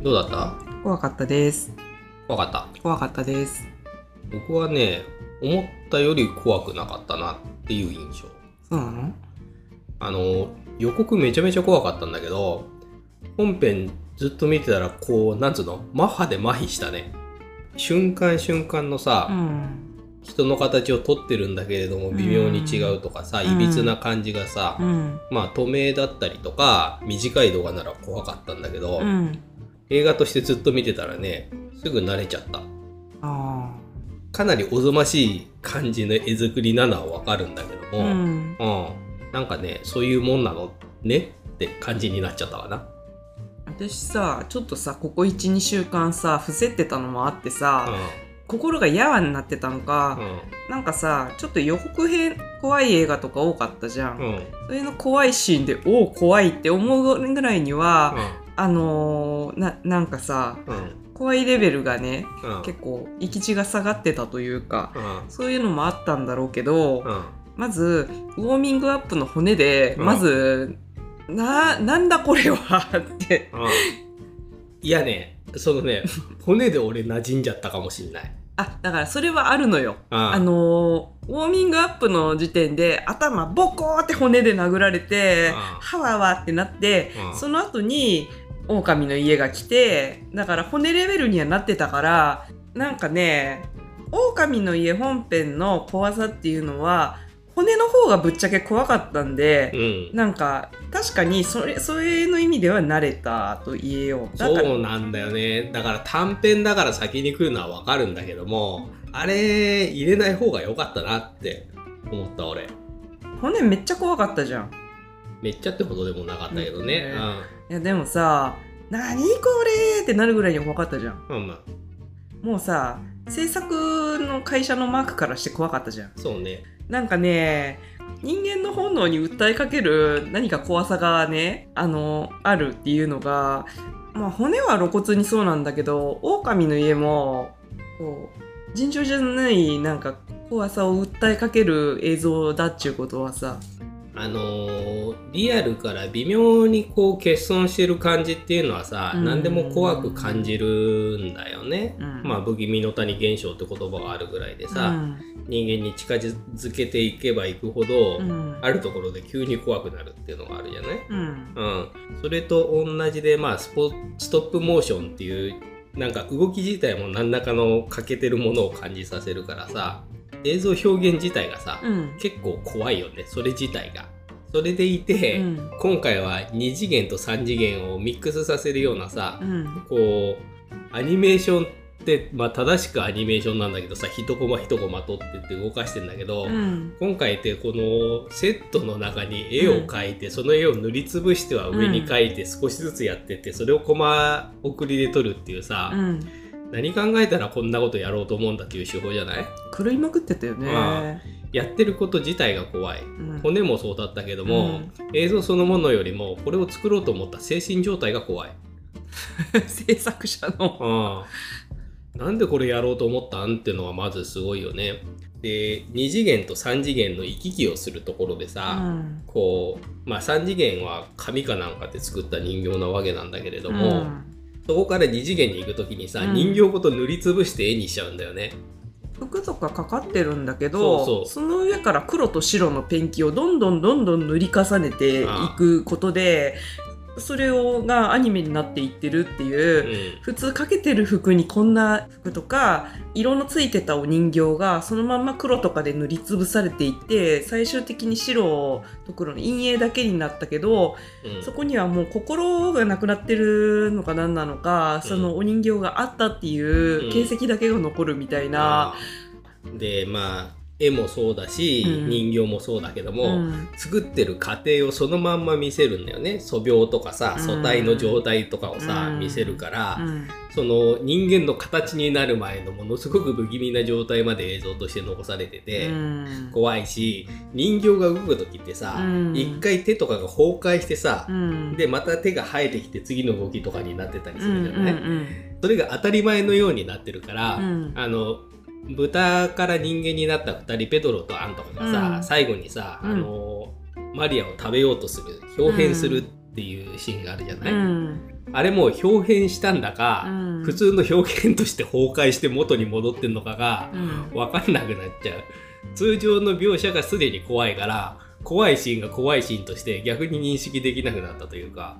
どうだった？怖かったです。怖かった。怖かったです。僕はね、思ったより怖くなかったなっていう印象。そうなの？あの、予告めちゃめちゃ怖かったんだけど、本編ずっと見てたら、こう、なんつうの、マッハで麻痺したね。瞬間瞬間のさ、うん。人の形をとってるんだけれども、微妙に違うとかさ、うんいびつな感じがさ、うん。まあ、透明だったりとか、短い動画なら怖かったんだけど、うん。映画としてずっと見てたらね、すぐ慣れちゃった。あかなりおぞましい感じの絵作りなのはわかるんだけあ。ども、うん。うん、なんかね、そういうもんなのねって感じになっちゃったかな。私さ、ちょっとさ、ここ1、2週間さ、伏せってたのもあってさ、心がやわになってたのかう、ん、なんかさ、ちょっと予告編怖い映画とか多かったじゃん。うん、うん、それの怖いシーンで、おお、怖いって思うぐらいには、あのーな、なんかさ、うん、怖いレベルがね、うん、結構、行き地が下がってたというか、うん、そういうのもあったんだろうけど、うん、まず、ウォーミングアップの骨で、うんまず、な、なんだこれはって。うん。いやね、そのね、骨で俺馴染んじゃったかもしんない。あ、だからそれはあるのよ。ああのー、ウォーミングアップの時点で頭ボコーって骨で殴られて、うんはわわってなって、うんその後に狼の家が来て、だから骨レベルにはなってたから、なんかね、狼の家本編の怖さっていうのは、骨の方がぶっちゃけ怖かったんで、うん。なんか確かにそれそれの意味では慣れたと言えよう。そうなんだよね。だから短編だから先に来るのはわかるんだけども、あれ入れない方が良かったなって思った俺。骨めっちゃ怖かったじゃん。めっちゃってほどでもなかったけどね。いやでもさ、何これってなるぐらいに怖かったじゃん。うん。まあまもうさ、制作の会社のマークからして怖かったじゃん。あ、そうね。なんかね、人間の本能に訴えかける何か怖さがね、あの、あるっていうのが、まあ骨は露骨にそうなんだけど、狼の家も、こう、尋常じゃないなんか怖さを訴えかける映像だっちゅうことはさ、あのーリアルから微妙にこう欠損してる感じっていうのはさ、うん。何でも怖く感じるんだよね。うん。まあ不気味の谷現象って言葉があるぐらいでさ、うん。人間に近づけていけばいくほど、うん。あるところで急に怖くなるっていうのがあるじゃない？うん。うん。それと同じで、まあスポ、ストップモーションっていう、なんか動き自体も何らかの欠けてるものを感じさせるからさ、映像表現自体がさ、うん。結構怖いよね、それ自体が。それでいて、うん。今回は2次元と3次元をミックスさせるようなさう、ん。こう、アニメーションって、まあ正しくアニメーションなんだけどさ、一コマ一コマ取ってって動かしてんだけど、うん。今回ってこのセットの中に絵を描いて、その絵を塗りつぶしては上に描いて少しずつやってって、それをコマ送りで撮るっていうさ、うん何考えたらこんなことやろうと思うんだっていう手法じゃない？狂いまくってたよね。やってること自体が怖い。うん骨もそうだったけども、映像そのものよりもこれを作ろうと思った精神状態が怖い。制作者の。うん。なんでこれやろうと思ったんってのはまずすごいよね。で、2次元と3次元の行き来をするところでさ、うんこう、まあ3次元は紙かなんかで作った人形なわけなんだけれどうも、んそこから2次元に行くときにさ、うん人形ごと塗りつぶして絵にしちゃうんだよね。服とかかかってるんだけどその上から黒と白のペンキをどんどんどんどん塗り重ねていくことでそれをがアニメになっていってるっていうう、ん。普通かけてる服にこんな服とか色のついてたお人形がそのまんま黒とかで塗りつぶされていって最終的に白と黒の陰影だけになったけどうんそこにはもう心がなくなってるのか何なのか、そのお人形があったっていう形跡だけが残るみたいな。で、まあ、絵もそうだし、うん。人形もそうだけども、うん。作ってる過程をそのまんま見せるんだよね。素描とかさうん。素体の状態とかをさ、うん。見せるから、うん。その人間の形になる前のものすごく不気味な状態まで映像として残されてて、うん。怖いし人形が動く時ってさうん。一、回手とかが崩壊してさ、うん。でまた手が生えてきて次の動きとかになってたりすうんるじゃない、うん。それが当たり前のようになってるから、うん。あの豚から人間になった2人ペドロとアンとかがさ、うん。最後にさ、うん。あのマリアを食べようとする表変するっていうシーンがあるじゃない、うん。あれもう表変したんだか、うん。普通の表現として崩壊して元に戻ってんのかがうん。分かんなくなっちゃう。通常の描写がすでに怖いから怖いシーンが怖いシーンとして逆に認識できなくなったというか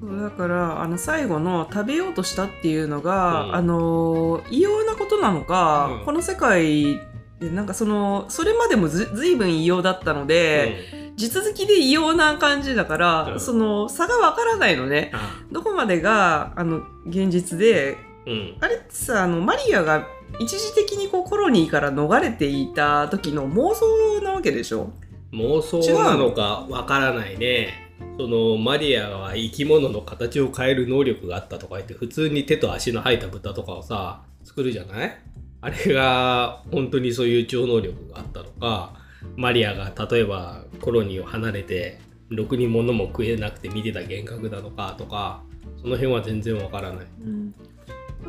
そうだからあの最後の食べようとしたっていうのが、うん。あの異様なことなのか、うん。この世界でなんかそのそれまでもずずいぶん異様だったので、地続きで異様な感じだから、うん。その差がわからないのね。あどこまでがあの現実でうん。あれってさあのマリアが一時的にこうコロニーから逃れていた時の妄想なわけでしょ？妄想なのかわからないねそのマリアは生き物の形を変える能力があったとか言って普通に手と足の生えた豚とかをさ作るじゃない？あれが本当にそういう超能力があったのかマリアが例えばコロニーを離れてろくに物も食えなくて見てた幻覚なのかとかその辺は全然わからない。うん。だ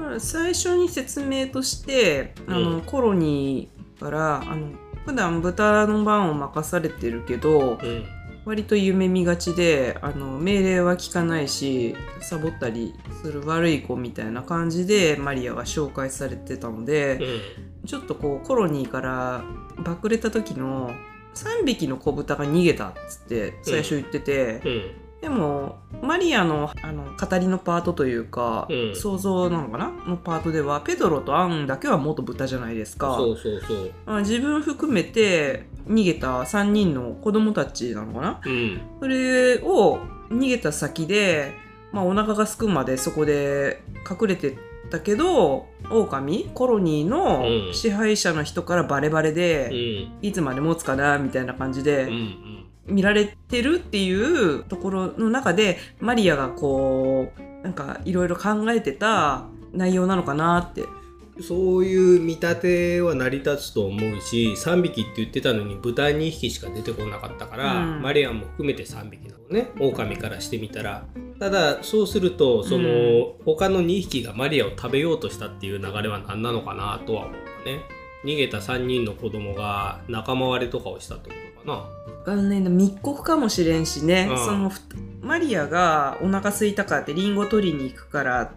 から最初に説明としてあの、うん。コロニーからあの普段豚の番を任されてるけどうん割と夢見がちであの命令は聞かないしサボったりする悪い子みたいな感じでマリアが紹介されてたので、ちょっとこうコロニーからバクれた時の3匹の子豚が逃げたっつって最初言ってて、うんでもマリアのあの語りのパートというか、うん。想像なのかな？のパートではペドロとアンだけは元豚じゃないですか。そうそうそう。あ自分含めて逃げた3人の子供たちなのかな？うん。それを逃げた先で、まあ、お腹がすくまでそこで隠れてたけど狼コロニーうん。の支配者の人からバレバレうで、ん。いつまで持つかなみたいな感じで、うんうん見られてるっていうところの中でマリアがこうなんかいろいろ考えてた内容なのかなって。そういう見立ては成り立つと思うし3匹って言ってたのに豚2匹しか出てこなかったから、うん。マリアンも含めて3匹なのね。狼からしてみたら。ただそうするとその、う他の2匹がマリアを食べようとしたっていう流れは何なのかなとは思うね。逃げた3人の子供が仲間割れとかをしたってことかな。あのね密告かもしれんしね、うん。そのふマリアがお腹空いたからってリンゴ取りに行くからっ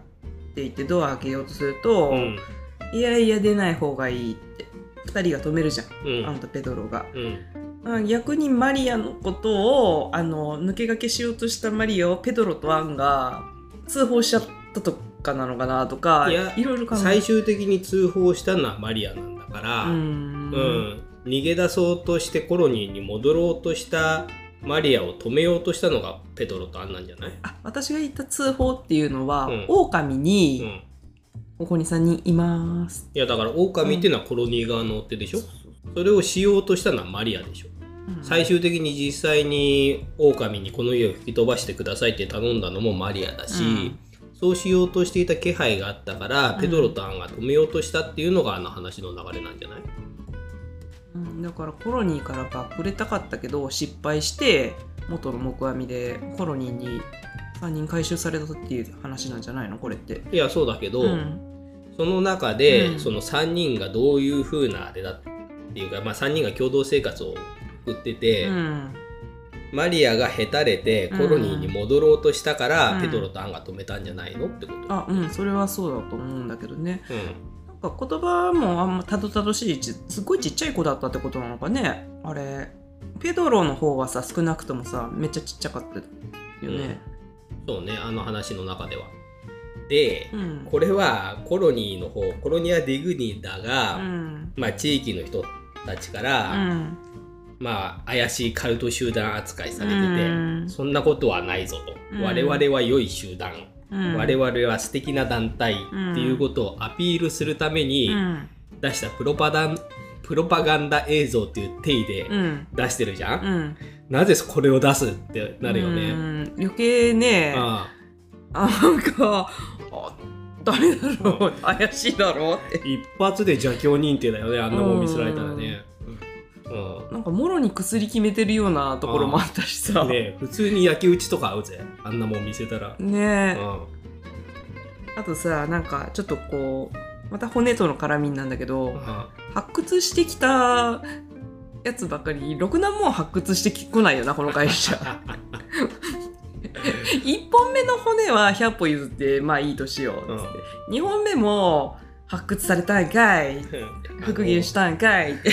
て言ってドア開けようとすると、うん。いやいや出ない方がいいって。2人が止めるじゃん、うん。アンとペドロが。うん。あ逆にマリアのことをあの抜け駆けしようとしたマリアをペドロとアンが通報しちゃったとかなのかなとかいろいろ考え最終的に通報したのはマリアなんだから、うん。うん、逃げ出そうとしてコロニーに戻ろうとしたマリアを止めようとしたのがペドロとアンなんじゃない、あ私が言った通報っていうのは、うん。狼うに、ん、ここに3人います。いやだから狼っていうのはコロニー側の追っ手でしょ、それをしようとしたのはマリアでしょ？うん。最終的に実際に狼にこの家を吹き飛ばしてくださいって頼んだのもマリアだし、うん。そうしようとしていた気配があったから、うんペドロとアンが止めようとしたっていうのがあの話の流れなんじゃない？うんだからコロニーからバックれたかったけど失敗して元の木阿弥でコロニーに3人回収されたっていう話なんじゃないの？これって。いやそうだけど、うん。その中で、うん。その3人がどういう風なあれだっていうか、まあ、3人が共同生活を送ってて、うん。マリアがへたれてコロニーに戻ろうとしたから、うん。ペドロとアンが止めたんじゃないの？ってこと、あうんそれはそうだと思うんだけどね言葉もあんまたどたどしいちすっごいちっちゃい子だったってことなのかね。あれ。ペドロの方はさ少なくともさめっちゃちっちゃかったよね。そうねあの話の中では。で、うん。これはコロニーの方コロニア・ディグニーだが、うん。まあ、地域の人たちかうら、ん。まあ、怪しいカルト集団扱いされてて、うん。そんなことはないぞと、うん。我々は良い集団うん。我々は素敵な団体っていうことをアピールするためにうん。出したプロパダンプロパガンダ映像っていう定義でうん。出してるじゃん、うん。なぜこれを出すってなるようね、ん。余計ねああ。なんかあ誰だろう？怪しいだろうって。あ一発で邪教認定だよねあんなもん見せられたらね、うんなんかもろに薬決めてるようなところもあったしさ。ねえ普通に焼き討ちとか合うぜ。あんなもん見せたら、ねえ。うん。あとさなんかちょっとこうまた骨との絡みなんだけど発掘してきたやつばっかりろくなもん発掘してこないよなこの会社。1本目の骨は100歩譲ってまあいいとしようっつって、2本目も発掘されたんかい。復元したんかい。って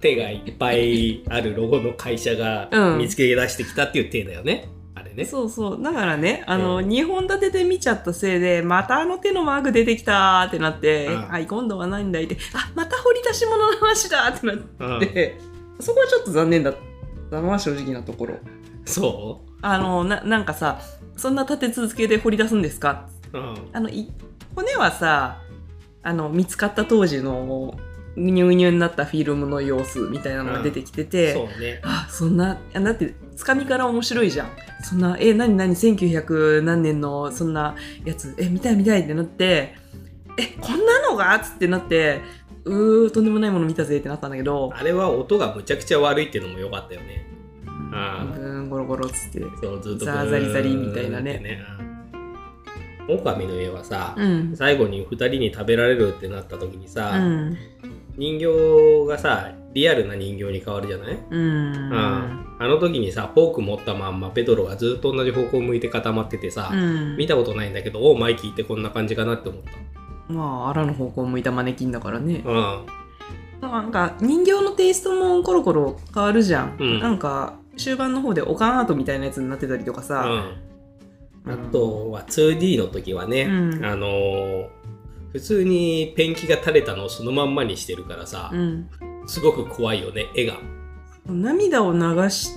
手がいっぱいあるロゴの会社がうん。見つけ出してきたっていう手だよね。あれね。そうそう。だからねあの、うん。2本立てで見ちゃったせいでまたあの手のマーク出てきたってなって、うん。はい今度は何だいって。あまた掘り出し物の話だってなっうん。て、そこはちょっと残念だったのは正直なところ。そあのななんかさそんな立て続けで掘り出すんですか？ううん。あのい骨はさあの見つかった当時のうにゅうにゅになったフィルムの様子みたいなのが出てきてて、そうね。あそんなあだってつかみから面白いじゃんそんなえ何何1900何年のそんなやつえ見たい見たいってなってえこんなのが？っつってなってうーとんでもないもの見たぜってなったんだけどあれは音がむちゃくちゃ悪いっていうのも良かったよね。あブーンゴロゴロっつってザーザリザリみたいなねね。うん狼の家はさ、うん。最後に2人に食べられるってなった時にうさ、ん。人形がさリアルな人形に変わるじゃない、うん。うん。あの時にさフォーク持ったまんまペドロがずっと同じ方向向いて固まっててさ、うん。見たことないんだけどおマイキーってこんな感じかなって思っまああらの方向を向いたマネキンだからね。た。うん。なんか人形のテイストもコロコロ変わるじゃん、うん。なんか終盤の方でオカンアートみたいなやつになってたりとかさ、うん、あとは 2D の時はね、うんあのー普通にペンキが垂れたのをそのまんまにしてるからさう、ん、すごく怖いよね絵が。涙を流し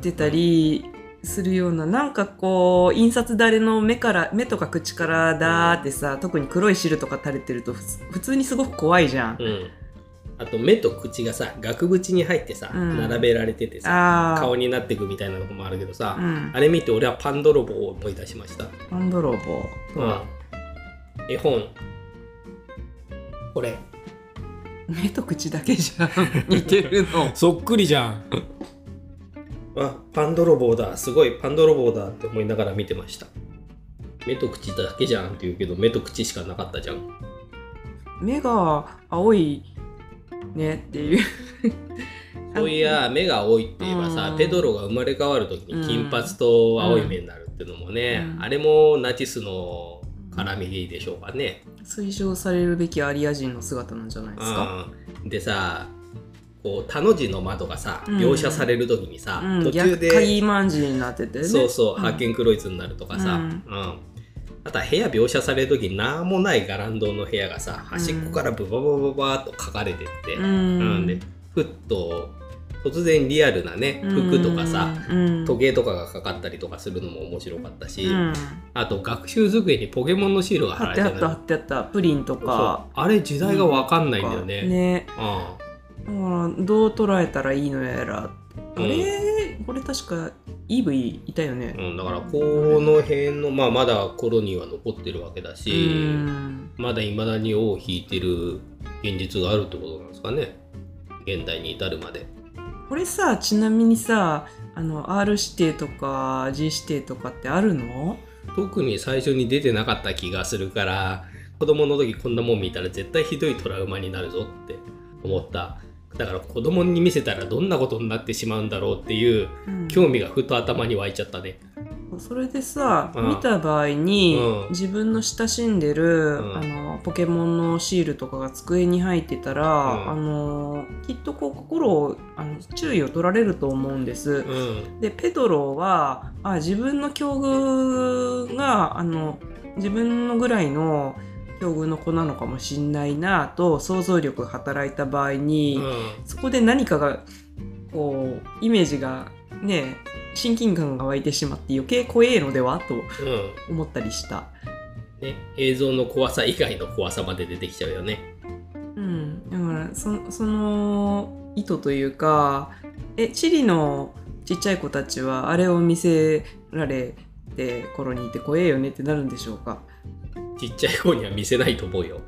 てたりするようななんかこう印刷だれの目から目とか口からだーってさ特に黒い汁とか垂れてると普通にすごく怖いじゃん。うん、あと目と口がさ額縁に入ってさ、うん。並べられててさあ顔になっていくみたいなのもあるけどさ、うん、あれ見て俺はパン泥棒を思い出しました。パン泥棒とは、絵本。これ。目と口だけじゃん。似てるの。そっくりじゃん。あパン泥棒だ。すごいパン泥棒だって思いながら見てました。目と口だけじゃんって言うけど目と口しかなかったじゃん。目が青いねっていう。そういや目が青いって言えばさ、うん。ペドロが生まれ変わる時に金髪と青い目になるっていうのもね、うん。あれもナチスの絡みでしょうかね、推奨されるべきアリア人の姿なんじゃないですか。うん、でさこう田の字の窓がさうん。描写される時にさ、うん、途中逆で回マンジになっててね。そうそう、ん。発見クロイツになるとかさ、ううんんあとは部屋描写される時なんもないガランドの部屋がさ端っこからブババババーっと書かれてって、うん。うん。でふっと突然リアルなね服とかさ、うん、時計とかがかかったりとかするのも面白かったし、うん、あと学習机にポケモンのシールが貼貼ってあったってあったプリンとか。あれ時代がわかんないんだよね。ね。あだからどう捉えたらいいのやら。あれ、これ確か EV いたよね。うん、だからこの辺の、まあ、まだコロニーは残ってるわけだうし、ん。まだいまだに尾を引いてる現実があるってことなんですかね。現代に至るまで。これさちなみにさあの R 指定とか G 指定とかってあるの？特に最初に出てなかった気がするから子供の時こんなもん見たら絶対ひどいトラウマになるぞって思っただから子供に見せたらどんなことになってしまうんだろうっていううん。興味がふと頭に湧いちゃったね。それでさ、うん。見た場合に、うん。自分の親しんでる、うん。あのポケモンのシールとかが机に入ってたら、うん。あのきっとこう心をあの注意を取られると思うんです。うん。でペドロはあ自分の境遇があの自分のぐらいの境遇の子なのかもしんないなと想像力が働いた場合に、うんそこで何かがこうイメージがね親近感が湧いてしまって余計怖えのではとうん思ったりした。ね、映像の怖さ以外の怖さまで出てきちゃうよね。うん、だからそその意図というかえチリのちっちゃい子たちはあれを見せられて頃にいて怖えよねってなるんでしょうか？ちっちゃい子には見せないと思うよ。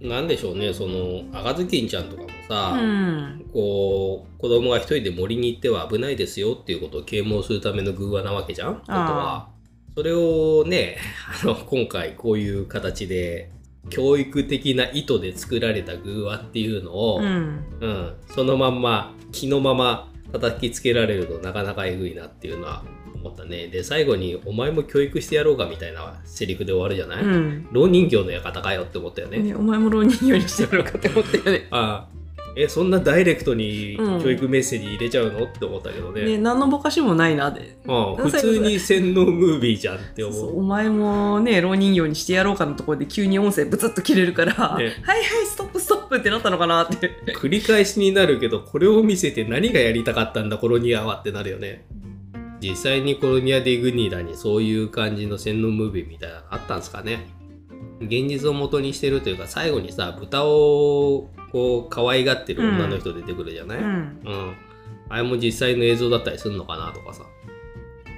なんでしょうね、その、赤ずきんちゃんとかもさ、うんこう、子供が一人で森に行っては危ないですよっていうことを啓蒙するための偶話なわけじゃん、本当は。それをね、あの、今回こういう形で、教育的な意図で作られた偶話っていうのを、うんうん、そのまんま気のまま叩きつけられるとなかなかえぐいなっていうのは思ったね。で、最後に、お前も教育してやろうかみたいなセリフで終わるじゃない、うん。老人形の館かよって思ったよね。ね、お前も浪人形にしてやろうかって思ったよね。ああえ、そんなダイレクトにうん教育メッセージ入れちゃうの？って思ったけどね。ね、何のぼかしもないなって。ああ普通に洗脳ムービーじゃんって思う。お前もね、浪人形にしてやろうかのところで急に音声ブツッと切れるから、はいねはい、ストップストップってなったのかなって。繰り返しになるけど、これを見せて何がやりたかったんだ、コロニアはってなるよね。実際にコロニア・ディグニーダにそういう感じの洗脳ムービーみたいなのあったんですかね。現実を元にしてるというか、最後にさ、豚をこう可愛がってる女の人出てくるじゃない、ううん、ん。あれも実際の映像だったりするのかなとかさ。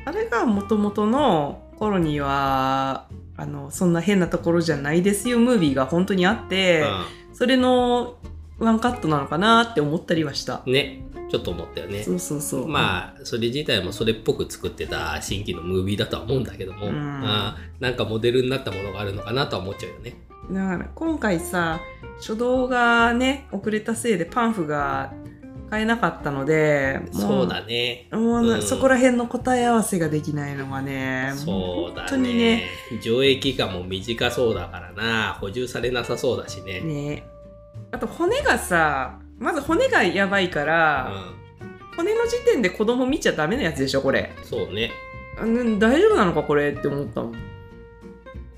あれがもともとのコロニーは、あの、そんな変なところじゃないですよ、ムービーが本当にあって、それのワンカットなのかなって思ったりはした。うん、ね、ちょっと思ったよねそ。うそうそう。まあそれ自体もそれっぽく作ってた新規のムービーだとは思うんだけども、うんあーなんかモデルになったものがあるのかなとは思っちゃうよね。だから今回さ初動がね遅れたせいでパンフが買えなかったのでもそうだね。もうなうんそこら辺の答え合わせができないのがねそうだも本当にねね上映期間も短そうだからな補充されなさそうだしね。ねあと骨がさまず骨がやばいから、骨の時点で子供見ちゃダメなやつでしょこれ。うん、そうね。あん大丈夫なのかこれ？って思ったもん。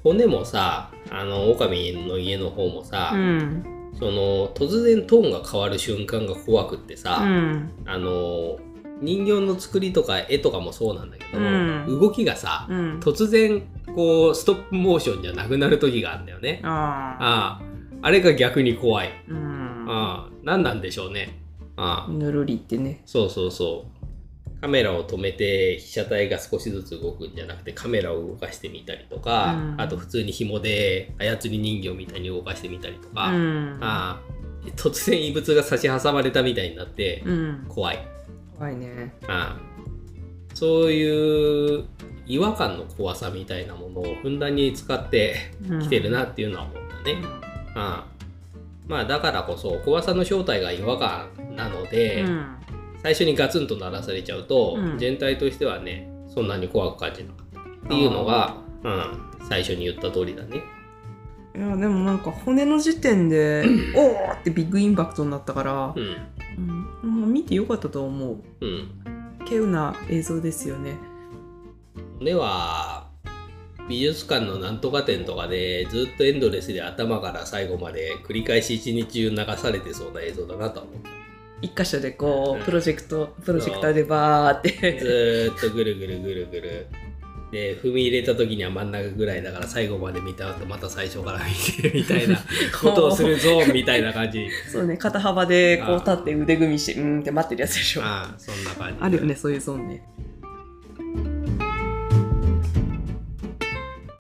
骨もさあの狼の家の方もさ、うん。その突然トーンが変わる瞬間が怖くってさ、うん。あの人形の作りとか絵とかもそうなんだけど、うん。動きがさ、うん。突然こうストップモーションじゃなくなる時があるんだよね。あああああれが逆に怖い。うんああ何なんでしょうね。ああぬるりってねそうそうそう。カメラを止めて被写体が少しずつ動くんじゃなくてカメラを動かしてみたりとか、うんあと普通に紐で操り人形みたいに動かしてみたりとか、うんああ突然異物が差し挟まれたみたいになってうん怖い。怖いねああそういう違和感の怖さみたいなものをふんだんに使ってきてるなっていうのは思ったね。ああまあだからこそ怖さの正体が違和感なので、うん。最初にガツンと鳴らされちゃうと、うん。全体としてはねそんなに怖く感じなかったっていうのが、うん、最初に言った通りだね。いやでもなんか骨の時点で おーってビッグインパクトになったからう、ん。うん。まあ見てよかったと思う。うん、稀有な映像ですよね。では美術館のなんとか展とかでずっとエンドレスで頭から最後まで繰り返し一日中流されてそうな映像だなとは思った。一箇所でこうプロジェクトプロジェクターでバーってずーっとぐるぐるぐるぐる。で、踏み入れた時には真ん中ぐらいだから最後まで見た後また最初から見てるみたいな ことをするゾーンみたいな感じ。そうね肩幅でこう立って腕組みしてうーんって待ってるやつでしょああ、そんな感じ。あるよねそういうゾーンね